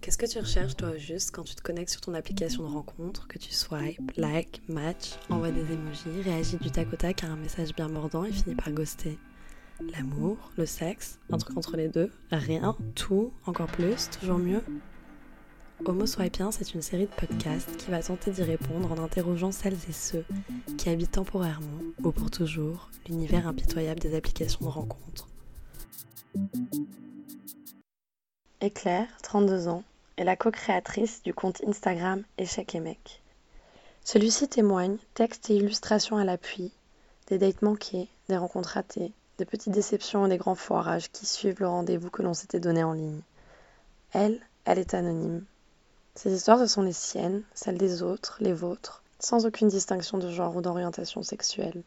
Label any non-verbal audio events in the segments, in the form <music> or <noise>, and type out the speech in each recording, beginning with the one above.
Qu'est-ce que tu recherches toi juste quand tu te connectes sur ton application de rencontre, que tu swipe, like, match, envoie des emojis, réagis du tac au tac à un message bien mordant et finit par ghoster L'amour, le sexe, un truc entre les deux, rien, tout, encore plus, toujours mieux Homo Swipien, c'est une série de podcasts qui va tenter d'y répondre en interrogeant celles et ceux qui habitent temporairement ou pour toujours l'univers impitoyable des applications de rencontre. Éclair, 32 ans, est la co-créatrice du compte Instagram Échec et Mec. Celui-ci témoigne, texte et illustrations à l'appui, des dates manquées, des rencontres ratées, des petites déceptions et des grands foirages qui suivent le rendez-vous que l'on s'était donné en ligne. Elle, elle est anonyme. Ces histoires, ce sont les siennes, celles des autres, les vôtres, sans aucune distinction de genre ou d'orientation sexuelle.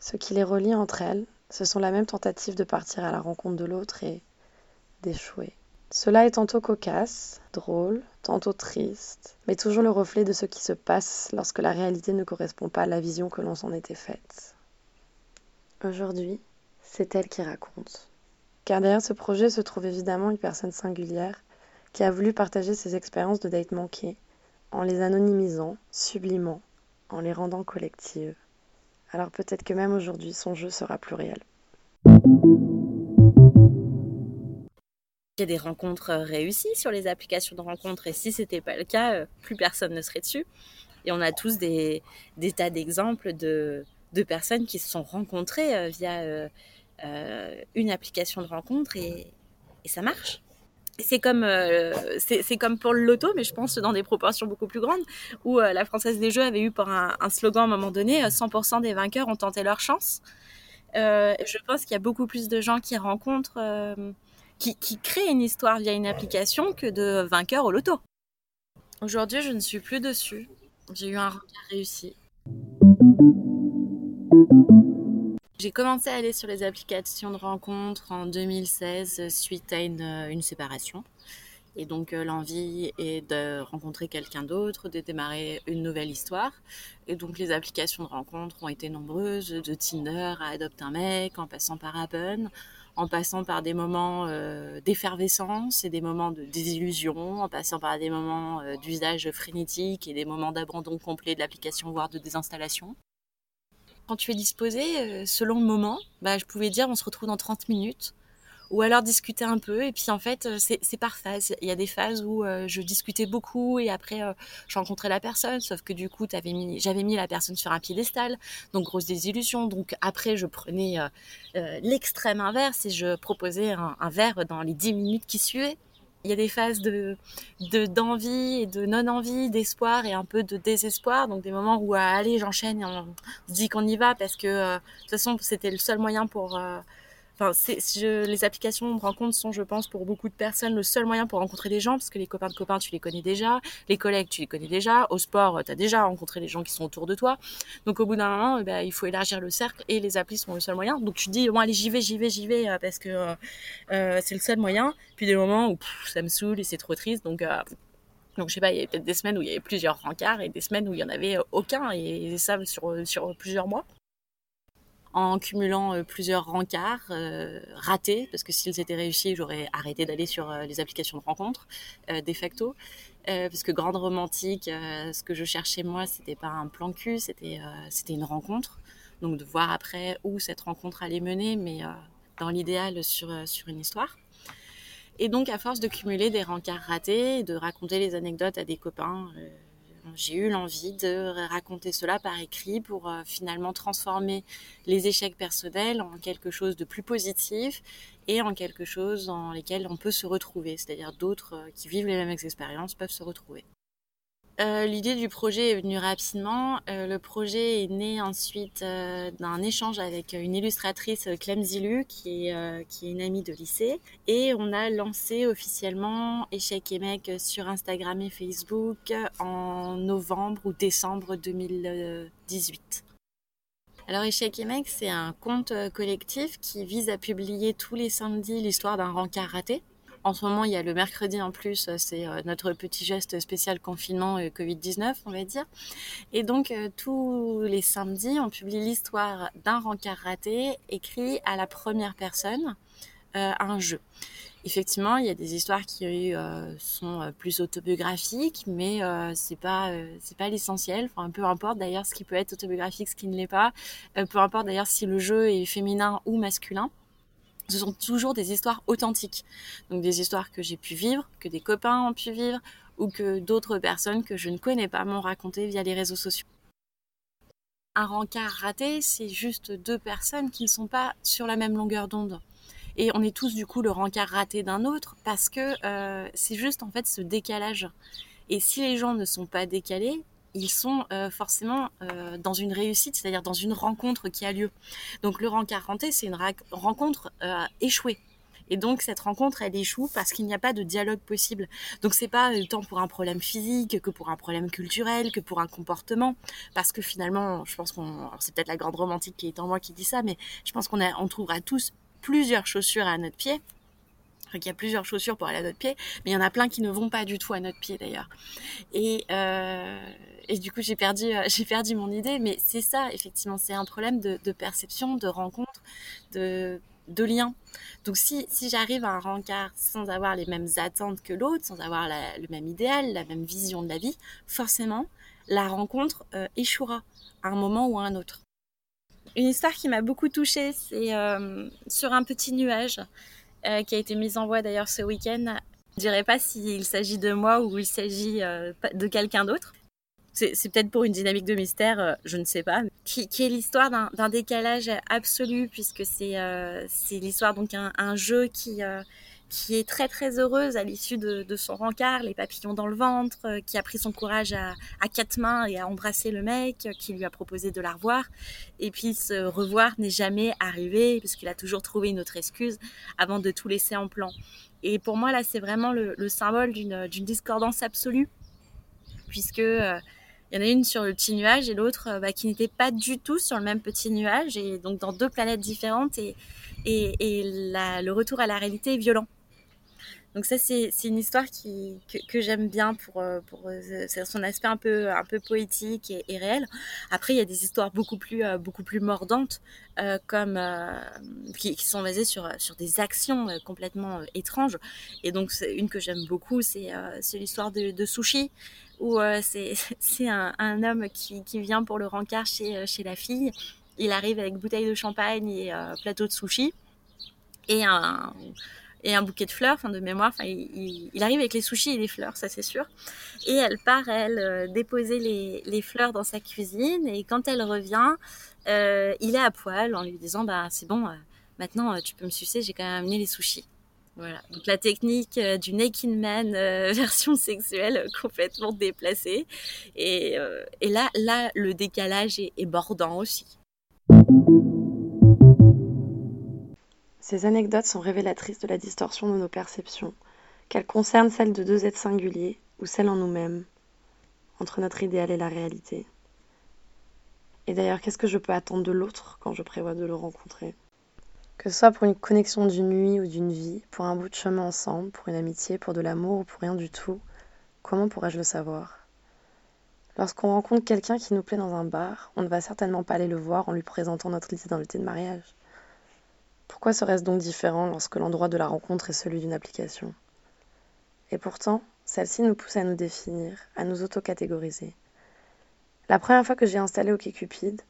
Ce qui les relie entre elles, ce sont la même tentative de partir à la rencontre de l'autre et d'échouer. Cela est tantôt cocasse, drôle, tantôt triste, mais toujours le reflet de ce qui se passe lorsque la réalité ne correspond pas à la vision que l'on s'en était faite. Aujourd'hui, c'est elle qui raconte. Car derrière ce projet se trouve évidemment une personne singulière qui a voulu partager ses expériences de date manquées en les anonymisant, sublimant, en les rendant collectives. Alors peut-être que même aujourd'hui son jeu sera plus réel. Il y a des rencontres euh, réussies sur les applications de rencontres et si c'était pas le cas, euh, plus personne ne serait dessus. Et on a tous des, tas d'exemples de, personnes qui se sont rencontrées euh, via une application de rencontre et, ça marche. C'est comme, pour le loto, mais je pense dans des proportions beaucoup plus grandes, où la Française des Jeux avait eu pour un slogan à un moment donné 100% des vainqueurs ont tenté leur chance. je pense qu'il y a beaucoup plus de gens qui rencontrent qui, crée une histoire via une application que de vainqueur au loto. Aujourd'hui, je ne suis plus dessus. J'ai eu un regard réussi. J'ai commencé à aller sur les applications de rencontres en 2016 suite à une, séparation. Et donc euh, l'envie est de rencontrer quelqu'un d'autre, de démarrer une nouvelle histoire. Et donc les applications de rencontres ont été nombreuses, de Tinder à Adopt un mec, en passant par Apple, en passant par des moments euh, d'effervescence et des moments de désillusion, en passant par des moments euh, d'usage frénétique et des moments d'abandon complet de l'application, voire de désinstallation. Quand tu es disposé, euh, selon le moment, bah, je pouvais dire on se retrouve dans 30 minutes ou alors discuter un peu. Et puis en fait, euh, c'est par phase. Il y a des phases où euh, je discutais beaucoup et après euh, je rencontrais la personne, sauf que du coup, j'avais mis, la personne sur un piédestal, donc grosse désillusion. Donc après, je prenais l'extrême inverse et je proposais un, verre dans les 10 minutes qui suivaient il y a des phases de d'envie et de non-envie, d'espoir et un peu de désespoir. Donc des moments où allez, j'enchaîne et on se dit qu'on y va parce que de toute façon c'était le seul moyen pour Enfin, les applications de rencontres sont, je pense, pour beaucoup de personnes le seul moyen pour rencontrer des gens, parce que les copains de copains, tu les connais déjà, les collègues, tu les connais déjà, au sport, tu as déjà rencontré les gens qui sont autour de toi. Donc au bout d'un moment, ben, il faut élargir le cercle et les applis sont le seul moyen. Donc tu dis, bon allez, j'y vais, j'y vais, j'y vais, euh, parce que euh, euh, c'est le seul moyen. Puis des moments où ça me saoule et c'est trop triste, donc... donc je sais pas, il y avait peut-être des semaines où il y avait plusieurs rencarts et des semaines où il y en avait aucun et ça sur plusieurs mois en cumulant euh, plusieurs rencarts euh, ratés, parce que s'ils étaient réussis, j'aurais arrêté d'aller sur euh, les applications de rencontres, de facto. parce que grande romantique, ce que je cherchais moi, c'était pas un plan cul, c'était une rencontre. Donc de voir après où cette rencontre allait mener, mais dans l'idéal sur, sur une histoire. Et donc à force de cumuler des rencarts ratés, de raconter les anecdotes à des copains, j'ai eu l'envie de raconter cela par écrit pour euh, finalement transformer les échecs personnels en quelque chose de plus positif et en quelque chose dans lequel on peut se retrouver, c'est-à-dire d'autres euh, qui vivent les mêmes expériences peuvent se retrouver. Euh, l'idée du projet est venue rapidement. Euh, le projet est né ensuite euh, d'un échange avec une illustratrice, Clem Zilu, qui est, une amie de lycée. Et on a lancé officiellement Échec et Mec sur Instagram et Facebook en novembre ou décembre 2018. Alors Échec et Mec, c'est un compte collectif qui vise à publier tous les samedis l'histoire d'un rencard raté. En ce moment, il y a le mercredi en plus, euh, c'est euh, notre petit geste spécial confinement euh, Covid-19, on va dire. Et donc, tous les samedis, on publie l'histoire d'un rencard raté écrit à la première personne, un jeu. effectivement, il y a des histoires qui sont plus autobiographiques, mais euh, c'est pas c'est pas l'essentiel. Enfin, peu importe d'ailleurs ce qui peut être autobiographique, ce qui ne l'est pas. peu importe d'ailleurs si le jeu est féminin ou masculin. Ce sont toujours des histoires authentiques. Donc des histoires que j'ai pu vivre, que des copains ont pu vivre, ou que d'autres personnes que je ne connais pas m'ont raconté via les réseaux sociaux. Un rencard raté, c'est juste deux personnes qui ne sont pas sur la même longueur d'onde et on est tous du coup le rencard raté d'un autre parce que euh, c'est juste en fait ce décalage. Et si les gens ne sont pas décalés, ils sont euh, forcément euh, dans une réussite, c'est-à-dire dans une rencontre qui a lieu. Donc le rencard raté, c'est une rencontre échouée. Et donc cette rencontre, elle échoue parce qu'il n'y a pas de dialogue possible. Donc c'est pas tant pour un problème physique que pour un problème culturel, que pour un comportement, parce que finalement, je pense qu'on, c'est peut-être la grande romantique qui est en moi qui dit ça, mais je pense qu'on on trouvera tous plusieurs chaussures à notre pied. Il y a plusieurs chaussures pour aller à notre pied, mais il y en a plein qui ne vont pas du tout à notre pied d'ailleurs. Et, euh, du coup, j'ai perdu, euh, <laughs> j'ai perdu mon idée, mais c'est ça, effectivement, c'est un problème de, perception, de rencontre, de, lien. Donc si, si j'arrive à un rencard sans avoir les mêmes attentes que l'autre, sans avoir le même idéal, la même vision de la vie, forcément, la rencontre euh, échouera à un moment ou à un autre. Une histoire qui m'a beaucoup touchée, c'est sur un petit nuage qui a été mis en voie d'ailleurs ce week-end. Je dirais pas s'il s'agit de moi ou il s'agit euh, de quelqu'un d'autre. C'est peut-être pour une dynamique de mystère, je ne sais pas. Qui, est l'histoire d'un décalage absolu, puisque c'est l'histoire donc jeu qui qui est très très heureuse à l'issue de, son rencard, les papillons dans le ventre, euh, qui a pris son courage à, quatre mains et a embrassé le mec, euh, qui lui a proposé de la revoir. Et puis ce revoir n'est jamais arrivé, puisqu'il a toujours trouvé une autre excuse avant de tout laisser en plan. Et pour moi, là, c'est vraiment le, symbole d'une discordance absolue, puisque... Euh, il y en a une sur le petit nuage et l'autre bah, qui n'était pas du tout sur le même petit nuage et donc dans deux planètes différentes et, et, le retour à la réalité est violent. Donc ça, c'est une histoire que, j'aime bien pour, euh, euh, son aspect un peu, poétique et, réel. Après, il y a des histoires beaucoup plus, euh, mordantes, comme, qui, sont basées sur, des actions complètement étranges. Et donc, une que j'aime beaucoup, c'est l'histoire de, Sushi, où c'est <laughs> un, homme qui, qui, vient pour le rencard chez, chez la fille. Il arrive avec bouteille de champagne et plateau de sushi. Et un et un bouquet de fleurs, enfin de mémoire. Enfin, il, arrive avec les sushis et les fleurs, ça c'est sûr. Et elle part, elle, euh, déposer les, fleurs dans sa cuisine. Et quand elle revient, euh, il est à poil en lui disant bah c'est bon, euh, maintenant tu peux me sucer, j'ai quand même amené les sushis. Voilà. Donc la technique du naked man <laughs> version sexuelle complètement déplacée. Et, et, là, là, le décalage est bordant aussi. Ces anecdotes sont révélatrices de la distorsion de nos perceptions, qu'elles concernent celles de deux êtres singuliers ou celles en nous-mêmes, entre notre idéal et la réalité. Et d'ailleurs, qu'est-ce que je peux attendre de l'autre quand je prévois de le rencontrer? Que ce soit pour une connexion d'une nuit ou d'une vie, pour un bout de chemin ensemble, pour une amitié, pour de l'amour ou pour rien du tout, comment pourrais-je le savoir? Lorsqu'on rencontre quelqu'un qui nous plaît dans un bar, on ne va certainement pas aller le voir en lui présentant notre identité de mariage. Pourquoi serait-ce donc différent lorsque l'endroit de la rencontre est celui d'une application? Et pourtant, celle-ci nous pousse à nous définir, à nous autocatégoriser. La première fois que j'ai installé OkCupid,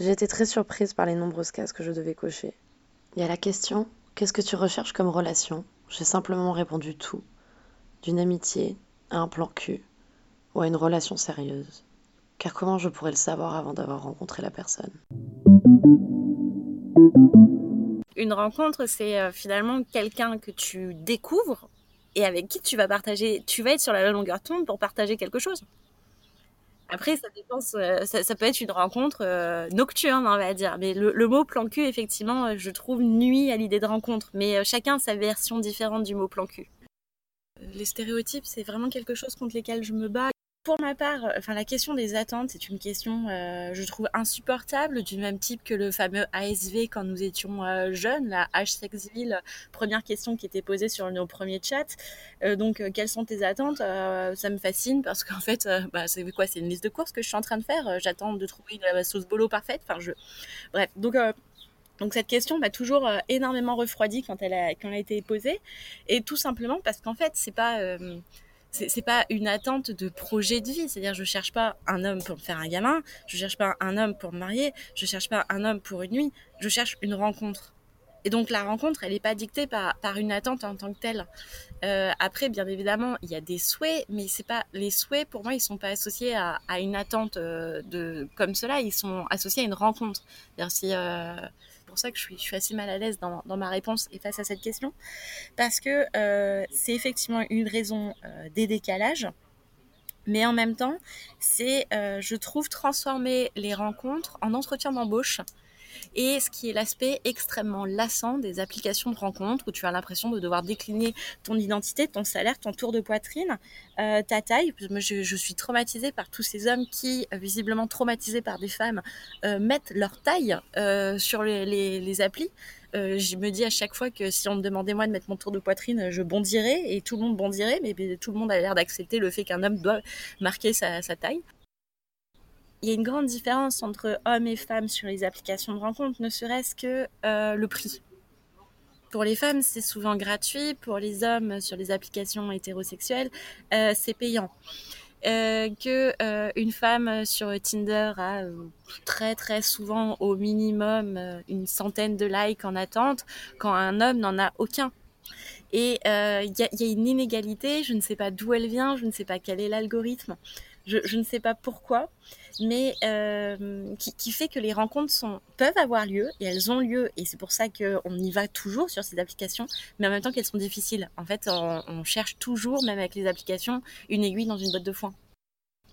j'ai été très surprise par les nombreuses cases que je devais cocher. Et à la question Qu'est-ce que tu recherches comme relation? J'ai simplement répondu tout, d'une amitié à un plan cul ou à une relation sérieuse. Car comment je pourrais le savoir avant d'avoir rencontré la personne? Une rencontre, c'est euh, finalement quelqu'un que tu découvres et avec qui tu vas partager, tu vas être sur la longueur de pour partager quelque chose. Après, ça dépend, euh, ça, peut être une rencontre euh, nocturne, on va dire. Mais le, mot plan cul, effectivement, je trouve nuit à l'idée de rencontre. Mais chacun sa version différente du mot plan cul. Les stéréotypes, c'est vraiment quelque chose contre lesquels je me bats. Pour ma part, euh, enfin la question des attentes, c'est une question, euh, je trouve insupportable, du même type que le fameux ASV quand nous étions euh, jeunes, la H-Sexville, première question qui était posée sur nos premiers chats. donc, quelles sont tes attentes? Ça me fascine parce qu'en fait, bah, c'est quoi? C'est une liste de courses que je suis en train de faire. J'attends de trouver la sauce bolo parfaite. Enfin, je, bref. Donc cette question m'a toujours énormément refroidi quand elle, a, été posée, et tout simplement parce qu'en fait, c'est pas c'est pas une attente de projet de vie. C'est-à-dire, je cherche pas un homme pour me faire un gamin, je cherche pas un homme pour me marier, je cherche pas un homme pour une nuit, je cherche une rencontre. Et donc la rencontre, elle n'est pas dictée par, par une attente en tant que telle. Euh, après, bien évidemment, il y a des souhaits, mais c'est pas les souhaits pour moi, ils sont pas associés à, à une attente euh, de comme cela, ils sont associés à une rencontre. C'est si euh, pour ça que je suis, assez mal à l'aise dans, dans, ma réponse et face à cette question, parce que euh, c'est effectivement une raison euh, des décalages, mais en même temps, c'est, euh, je trouve, transformer les rencontres en entretien d'embauche et ce qui est l'aspect extrêmement lassant des applications de rencontres où tu as l'impression de devoir décliner ton identité, ton salaire, ton tour de poitrine, euh, ta taille. Je, je, suis traumatisée par tous ces hommes qui, visiblement traumatisés par des femmes, euh, mettent leur taille euh, sur les, applis. Je me dis à chaque fois que si on me demandait moi de mettre mon tour de poitrine, je bondirais et tout le monde bondirait, mais, tout le monde a l'air d'accepter le fait qu'un homme doit marquer sa taille il y a une grande différence entre hommes et femmes sur les applications de rencontre, ne serait-ce que euh, le prix. Pour les femmes, c'est souvent gratuit. Pour les hommes, sur les applications hétérosexuelles, euh, c'est payant. Euh, que une femme sur Tinder a très très souvent au minimum une centaine de likes en attente, quand un homme n'en a aucun. Et il y, a une inégalité, je ne sais pas d'où elle vient, je ne sais pas quel est l'algorithme, je, ne sais pas pourquoi, mais euh, qui, fait que les rencontres peuvent avoir lieu et elles ont lieu et c'est pour ça qu'on y va toujours sur ces applications, mais en même temps qu'elles sont difficiles. En fait, on, cherche toujours, même avec les applications, une aiguille dans une botte de foin.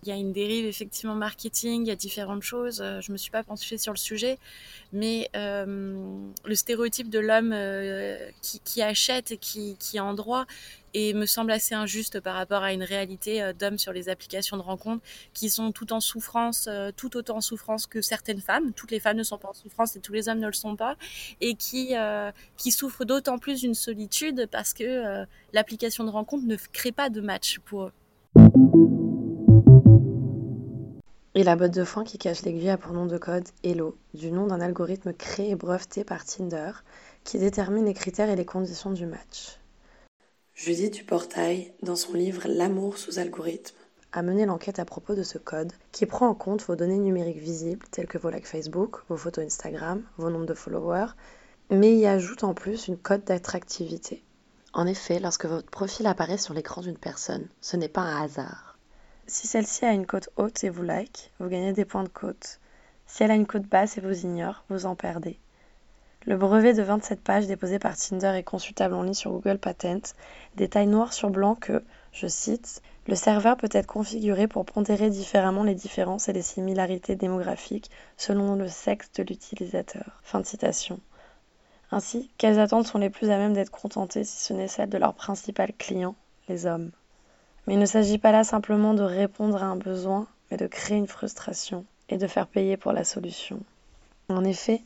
Il y a une dérive effectivement marketing, il y a différentes choses. Euh, je me suis pas penchée sur le sujet, mais euh, le stéréotype de l'homme euh, qui, achète et qui, qui est en droit et me semble assez injuste par rapport à une réalité d'hommes sur les applications de rencontres qui sont tout en souffrance, tout autant en souffrance que certaines femmes. Toutes les femmes ne sont pas en souffrance et tous les hommes ne le sont pas, et qui qui souffrent d'autant plus d'une solitude parce que l'application de rencontre ne crée pas de match pour eux. Et la botte de foin qui cache l'aiguille a pour nom de code Hello, du nom d'un algorithme créé et breveté par Tinder qui détermine les critères et les conditions du match. Judith Duportail, dans son livre L'amour sous algorithme, a mené l'enquête à propos de ce code qui prend en compte vos données numériques visibles telles que vos likes Facebook, vos photos Instagram, vos nombres de followers, mais y ajoute en plus une cote d'attractivité. En effet, lorsque votre profil apparaît sur l'écran d'une personne, ce n'est pas un hasard. Si celle-ci a une cote haute et vous like, vous gagnez des points de cote. Si elle a une cote basse et vous ignore, vous en perdez. Le brevet de 27 pages déposé par Tinder et consultable en ligne sur Google Patent détaille noir sur blanc que, je cite, le serveur peut être configuré pour pondérer différemment les différences et les similarités démographiques selon le sexe de l'utilisateur. Fin de citation. Ainsi, quelles attentes sont les plus à même d'être contentées si ce n'est celles de leur principal client, les hommes? Mais il ne s'agit pas là simplement de répondre à un besoin, mais de créer une frustration et de faire payer pour la solution. En effet,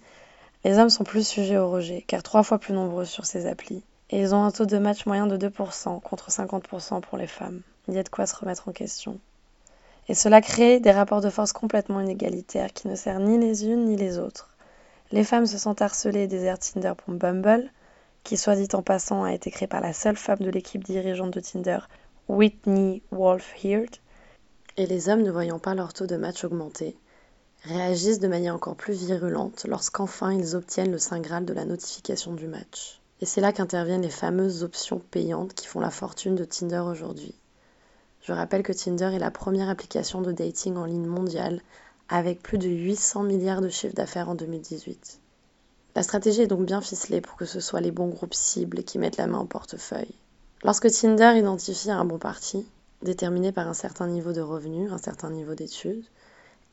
les hommes sont plus sujets au rejet, car trois fois plus nombreux sur ces applis, et ils ont un taux de match moyen de 2% contre 50% pour les femmes. Il y a de quoi se remettre en question. Et cela crée des rapports de force complètement inégalitaires qui ne servent ni les unes ni les autres. Les femmes se sentent harcelées et désertent Tinder pour Bumble, qui soit dit en passant a été créé par la seule femme de l'équipe dirigeante de Tinder Whitney Wolf Heard, et les hommes ne voyant pas leur taux de match augmenter, réagissent de manière encore plus virulente lorsqu'enfin ils obtiennent le saint graal de la notification du match. Et c'est là qu'interviennent les fameuses options payantes qui font la fortune de Tinder aujourd'hui. Je rappelle que Tinder est la première application de dating en ligne mondiale avec plus de 800 milliards de chiffres d'affaires en 2018. La stratégie est donc bien ficelée pour que ce soit les bons groupes cibles qui mettent la main au portefeuille. Lorsque Tinder identifie un bon parti, déterminé par un certain niveau de revenus, un certain niveau d'études,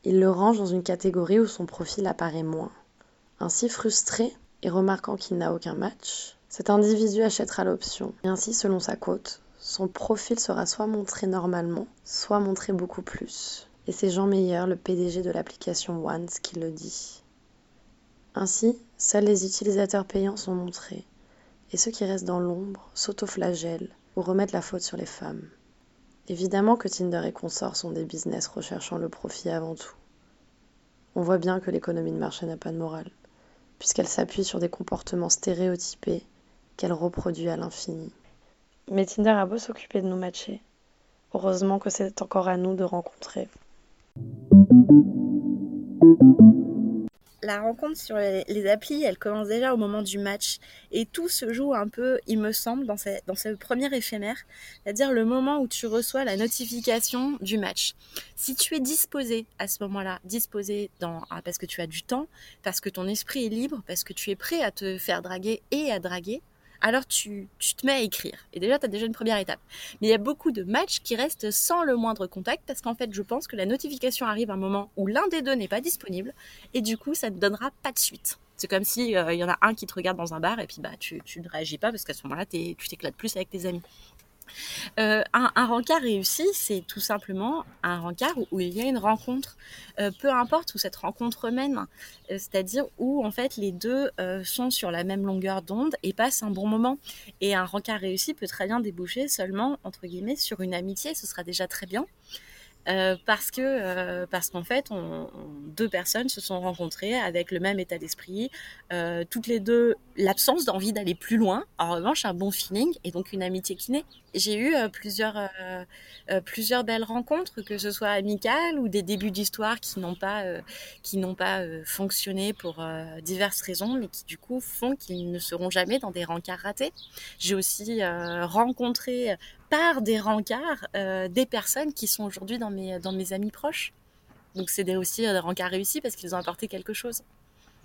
il le range dans une catégorie où son profil apparaît moins. Ainsi frustré et remarquant qu'il n'a aucun match, cet individu achètera l'option. Ainsi, selon sa cote, son profil sera soit montré normalement, soit montré beaucoup plus. Et c'est Jean Meyer, le PDG de l'application Once, qui le dit. Ainsi, seuls les utilisateurs payants sont montrés, et ceux qui restent dans l'ombre s'autoflagellent ou remettent la faute sur les femmes. Évidemment que Tinder et consorts sont des business recherchant le profit avant tout. On voit bien que l'économie de marché n'a pas de morale, puisqu'elle s'appuie sur des comportements stéréotypés qu'elle reproduit à l'infini. Mais Tinder a beau s'occuper de nous matcher. Heureusement que c'est encore à nous de rencontrer. La rencontre sur les, applis, elle commence déjà au moment du match. Et tout se joue un peu, il me semble, dans, dans ce premier éphémère. C'est-à-dire le moment où tu reçois la notification du match. Si tu es disposé à ce moment-là, disposé dans, ah, parce que tu as du temps, parce que ton esprit est libre, parce que tu es prêt à te faire draguer et à draguer, alors tu, te mets à écrire. Et déjà, tu as déjà une première étape. Mais il y a beaucoup de matchs qui restent sans le moindre contact parce qu'en fait, je pense que la notification arrive à un moment où l'un des deux n'est pas disponible et du coup, ça ne donnera pas de suite. C'est comme si euh, il y en a un qui te regarde dans un bar et puis bah tu, tu ne réagis pas parce qu'à ce moment-là, tu t'éclates plus avec tes amis. Euh, un, un, rencard réussi, c'est tout simplement un rencard où, il y a une rencontre, euh, peu importe où cette rencontre mène, euh, c'est-à-dire où en fait les deux sont sur la même longueur d'onde et passent un bon moment. Et un rencard réussi peut très bien déboucher seulement entre guillemets sur une amitié, ce sera déjà très bien. Euh, parce que euh, parce qu'en fait, deux personnes se sont rencontrées avec le même état d'esprit, euh, toutes les deux l'absence d'envie d'aller plus loin. En revanche, un bon feeling et donc une amitié qui naît. J'ai eu plusieurs plusieurs belles rencontres, que ce soit amicales ou des débuts d'histoire qui n'ont pas qui n'ont pas fonctionné pour diverses raisons, mais qui du coup font qu'ils ne seront jamais dans des rencarts ratés. J'ai aussi rencontré par des rencarts euh, des personnes qui sont aujourd'hui dans mes, dans mes amis proches. Donc c'est aussi euh, des rencarts réussis parce qu'ils ont apporté quelque chose.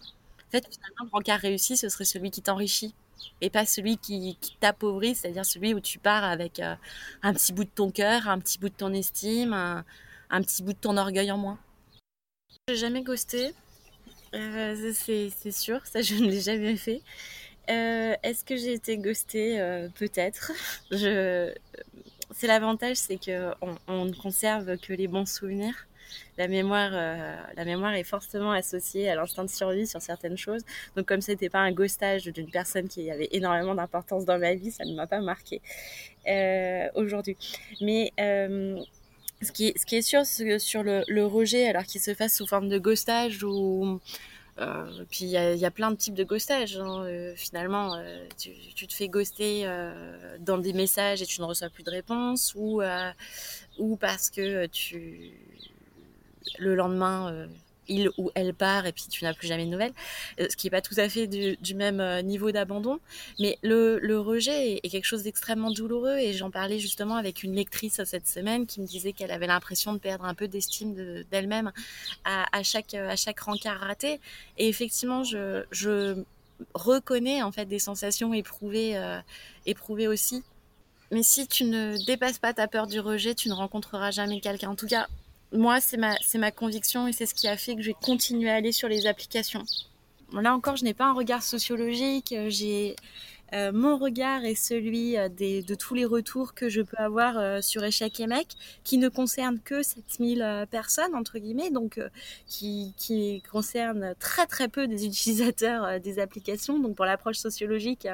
En fait, finalement, le rencard réussi, ce serait celui qui t'enrichit et pas celui qui, t'appauvrit, c'est-à-dire celui où tu pars avec euh, un petit bout de ton cœur, un petit bout de ton estime, un, petit bout de ton orgueil en moins. J'ai jamais ghosté, c'est sûr, ça je ne l'ai jamais fait. Euh, est-ce que j'ai été ghostée euh, Peut-être? C'est l'avantage, c'est qu'on on ne conserve que les bons souvenirs. La mémoire, euh, la mémoire est fortement associée à l'instinct de survie sur certaines choses. Donc comme c'était pas un ghostage d'une personne qui avait énormément d'importance dans ma vie, ça ne m'a pas marqué aujourd'hui. Mais ce qui, est, ce, est, sûr sur le, rejet, alors qu'il se fasse sous forme de ghostage ou puis il y a, plein de types de ghostage. Hein. Euh, finalement, euh, tu, te fais ghoster euh, dans des messages et tu ne reçois plus de réponse, ou ou parce que tu le lendemain il ou elle part et puis tu n'as plus jamais de nouvelles, euh, ce qui n'est pas tout à fait du, même euh, niveau d'abandon. Mais le, rejet est, quelque chose d'extrêmement douloureux et j'en parlais justement avec une lectrice cette semaine qui me disait qu'elle avait l'impression de perdre un peu d'estime d'elle-même à, chaque, à chaque rencard raté. Et effectivement, je, reconnais en fait des sensations éprouvées, euh, éprouvées aussi. Mais si tu ne dépasses pas ta peur du rejet, tu ne rencontreras jamais quelqu'un. En tout cas, moi, c'est ma, ma conviction et c'est ce qui a fait que j'ai continué à aller sur les applications. là encore, je n'ai pas un regard sociologique, euh, j'ai euh, mon regard est celui euh, de tous les retours que je peux avoir sur Échec et Mec, qui ne concernent que 7000 personnes, entre guillemets, donc qui, qui concernent très très peu des <laughs> utilisateurs des applications. Donc pour l'approche sociologique,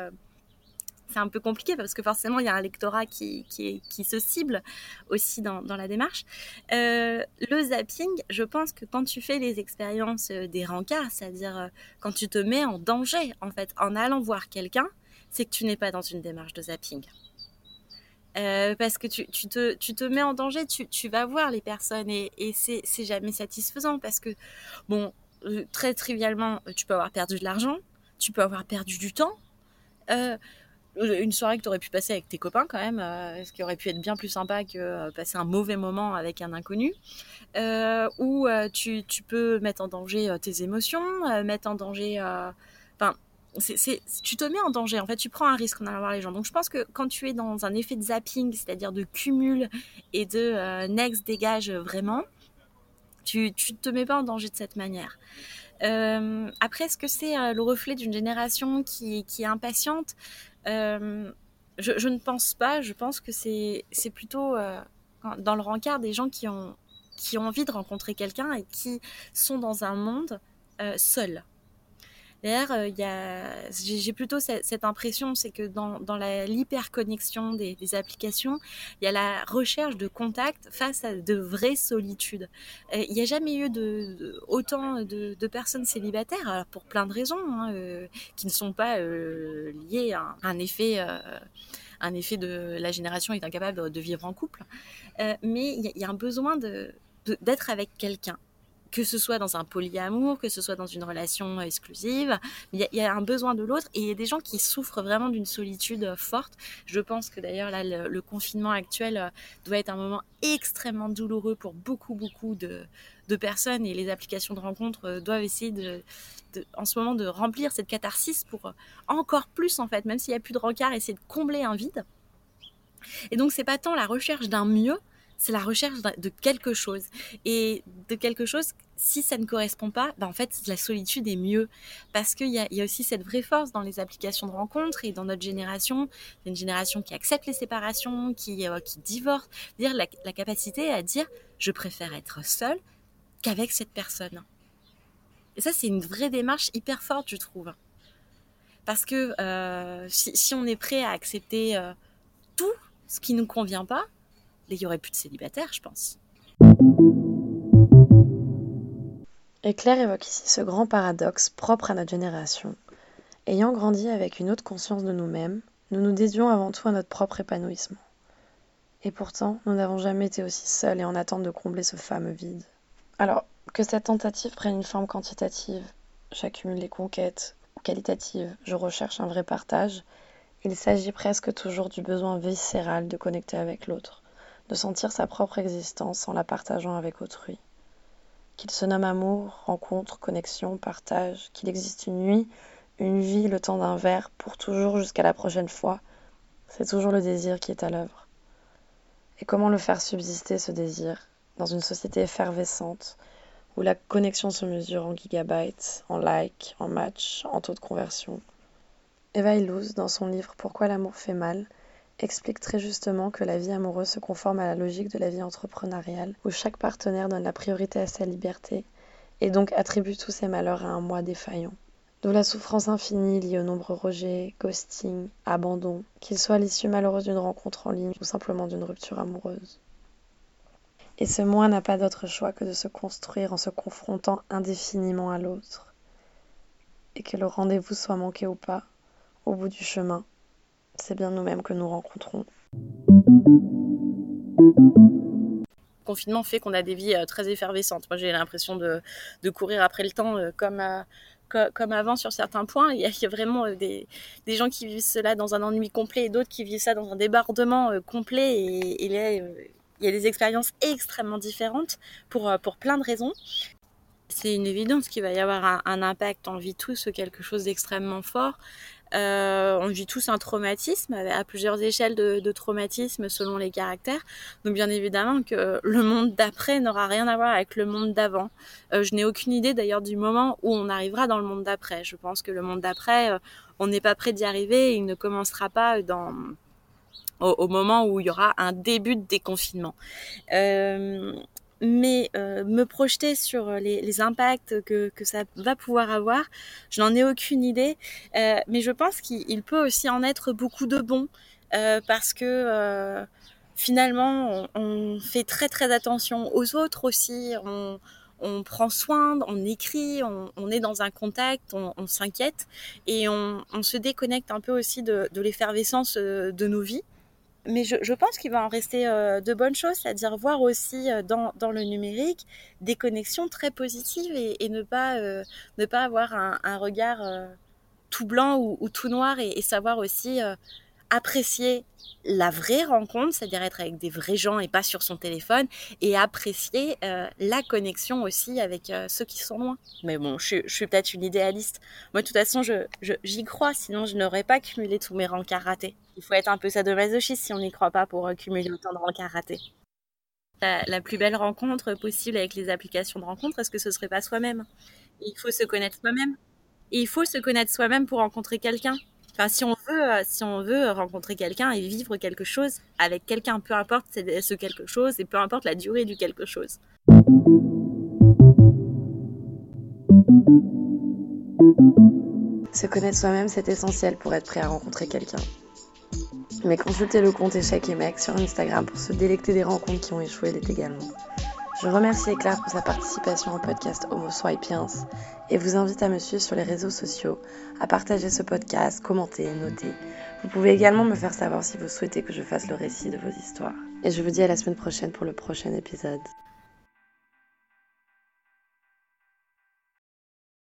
c'est un peu compliqué parce que forcément il y a un lectorat qui, se cible aussi dans, la démarche. Euh, le zapping, je pense que quand tu fais les expériences euh, des rencarts, c'est-à-dire euh, quand tu te mets en danger en fait en allant voir quelqu'un, c'est que tu n'es pas dans une démarche de zapping. parce que tu, te, mets en danger, tu, vas voir les personnes et, c'est jamais satisfaisant parce que, bon, très trivialement, tu peux avoir perdu de l'argent, tu peux avoir perdu du temps. Une soirée que tu aurais pu passer avec tes copains quand même, euh, ce qui aurait pu être bien plus sympa que euh, passer un mauvais moment avec un inconnu, euh, où tu, peux mettre en danger tes émotions, mettre en danger... Enfin, tu te mets en danger, en fait, tu prends un risque en allant voir les gens. Donc je pense que quand tu es dans un effet de zapping, c'est-à-dire de cumul et de next dégage vraiment, tu, tu te mets pas en danger de cette manière. Euh, après, est-ce que c'est le reflet d'une génération qui, est impatiente? Euh, je, ne pense pas. Je pense que c'est plutôt euh, dans le rencard des gens qui ont, qui ont envie de rencontrer quelqu'un et qui sont dans un monde euh, seuls. D'ailleurs, euh, j'ai plutôt cette, impression, c'est que dans, dans l'hyperconnexion des, applications, il y a la recherche de contact face à de vraies solitudes. Euh, il n'y a jamais eu autant de, personnes célibataires, pour plein de raisons, hein, euh, qui ne sont pas liées à un effet un effet de la génération est incapable de, vivre en couple. mais il y, a un besoin d'être avec quelqu'un que ce soit dans un polyamour, que ce soit dans une relation exclusive, il y, a un besoin de l'autre et il y a des gens qui souffrent vraiment d'une solitude forte. Je pense que d'ailleurs là, le, confinement actuel euh, doit être un moment extrêmement douloureux pour beaucoup, beaucoup de, personnes et les applications de rencontres euh, doivent essayer en ce moment de remplir cette catharsis pour euh, encore plus en fait, même s'il n'y a plus de rencard, essayer de combler un vide. Et donc c'est pas tant la recherche d'un mieux, c'est la recherche de quelque chose. Et de quelque chose, si ça ne correspond pas, ben en fait, la solitude est mieux. Parce qu'il y, y a, aussi cette vraie force dans les applications de rencontres et dans notre génération, une génération qui accepte les séparations, qui, euh, qui divorce, dire la, la capacité à dire je préfère être seule qu'avec cette personne. Et ça, c'est une vraie démarche hyper forte, je trouve. Parce que euh, si, si, on est prêt à accepter euh, tout ce qui ne nous convient pas, il n'y aurait plus de célibataires, je pense. Et Claire évoque ici ce grand paradoxe propre à notre génération. Ayant grandi avec une haute conscience de nous-mêmes, nous nous dédions avant tout à notre propre épanouissement. Et pourtant, nous n'avons jamais été aussi seuls et en attente de combler ce fameux vide. Alors, que cette tentative prenne une forme quantitative, j'accumule les conquêtes, ou qualitative, je recherche un vrai partage, il s'agit presque toujours du besoin viscéral de connecter avec l'autre de sentir sa propre existence en la partageant avec autrui. Qu'il se nomme amour, rencontre, connexion, partage, qu'il existe une nuit, une vie, le temps d'un verre, pour toujours jusqu'à la prochaine fois, c'est toujours le désir qui est à l'œuvre. Et comment le faire subsister, ce désir, dans une société effervescente, où la connexion se mesure en gigabytes, en likes, en matchs, en taux de conversion? Eva Illouz, dans son livre Pourquoi l'amour fait mal, explique très justement que la vie amoureuse se conforme à la logique de la vie entrepreneuriale, où chaque partenaire donne la priorité à sa liberté et donc attribue tous ses malheurs à un moi défaillant. D'où la souffrance infinie liée aux nombreux rejets, ghosting, abandon, qu'il soit l'issue malheureuse d'une rencontre en ligne ou simplement d'une rupture amoureuse. Et ce moi n'a pas d'autre choix que de se construire en se confrontant indéfiniment à l'autre. Et que le rendez-vous soit manqué ou pas, au bout du chemin, c'est bien nous-mêmes que nous rencontrons. Le confinement fait qu'on a des vies euh, très effervescentes. Moi, j'ai l'impression de, courir après le temps euh, comme, euh, comme avant sur certains points. Il y a, vraiment des, gens qui vivent cela dans un ennui complet et d'autres qui vivent ça dans un débordement complet. Et, il, y a, il, y a, des expériences extrêmement différentes pour, pour plein de raisons. C'est une évidence qu'il va y avoir un, un, impact. On vit tous quelque chose d'extrêmement fort. Euh, on vit tous un traumatisme à plusieurs échelles de, traumatisme selon les caractères. Donc bien évidemment que le monde d'après n'aura rien à voir avec le monde d'avant. Euh, je n'ai aucune idée d'ailleurs du moment où on arrivera dans le monde d'après. Je pense que le monde d'après, euh, on n'est pas prêt d'y arriver. Et il ne commencera pas dans au, moment où il y aura un début de déconfinement. Euh, mais euh, me projeter sur euh, les, impacts que, ça va pouvoir avoir, je n'en ai aucune idée, euh, mais je pense qu'il peut aussi en être beaucoup de bons, parce que finalement, on, fait très très attention aux autres aussi, on, prend soin, on écrit, on, est dans un contact, on, s'inquiète, et on, se déconnecte un peu aussi de l'effervescence de nos vies mais je, pense qu'il va en rester euh, de bonnes choses, c'est-à-dire voir aussi euh, dans, le numérique des connexions très positives et, et ne, pas, euh, ne pas avoir un, regard tout blanc ou, ou, tout noir et savoir aussi apprécier la vraie rencontre, c'est-à-dire être avec des vrais gens et pas sur son téléphone, et apprécier euh, la connexion aussi avec euh, ceux qui sont loin. Mais bon, je, suis peut-être une idéaliste. Moi, de toute façon, j'y je, crois, sinon je n'aurais pas cumulé tous mes rencarts ratés. Il faut être un peu sadomasochiste si on n'y croit pas pour euh, cumuler autant de rencarts ratés. La, la, plus belle rencontre possible avec les applications de rencontre, est-ce que ce serait pas soi-même? Il faut se connaître soi-même. Il faut se connaître soi-même pour rencontrer quelqu'un. Enfin, si on veut, euh, si on veut rencontrer quelqu'un et vivre quelque chose avec quelqu'un, peu importe ce quelque chose et peu importe la durée du quelque chose. Se connaître soi-même, c'est essentiel pour être prêt à rencontrer quelqu'un. Mais consultez le compte Échec et Mec sur Instagram pour se délecter des rencontres qui ont échoué l'été également. Je remercie Éclair pour sa participation au podcast Homo Swipiens et vous invite à me suivre sur les réseaux sociaux, à partager ce podcast, commenter, noter. Vous pouvez également me faire savoir si vous souhaitez que je fasse le récit de vos histoires. Et je vous dis à la semaine prochaine pour le prochain épisode.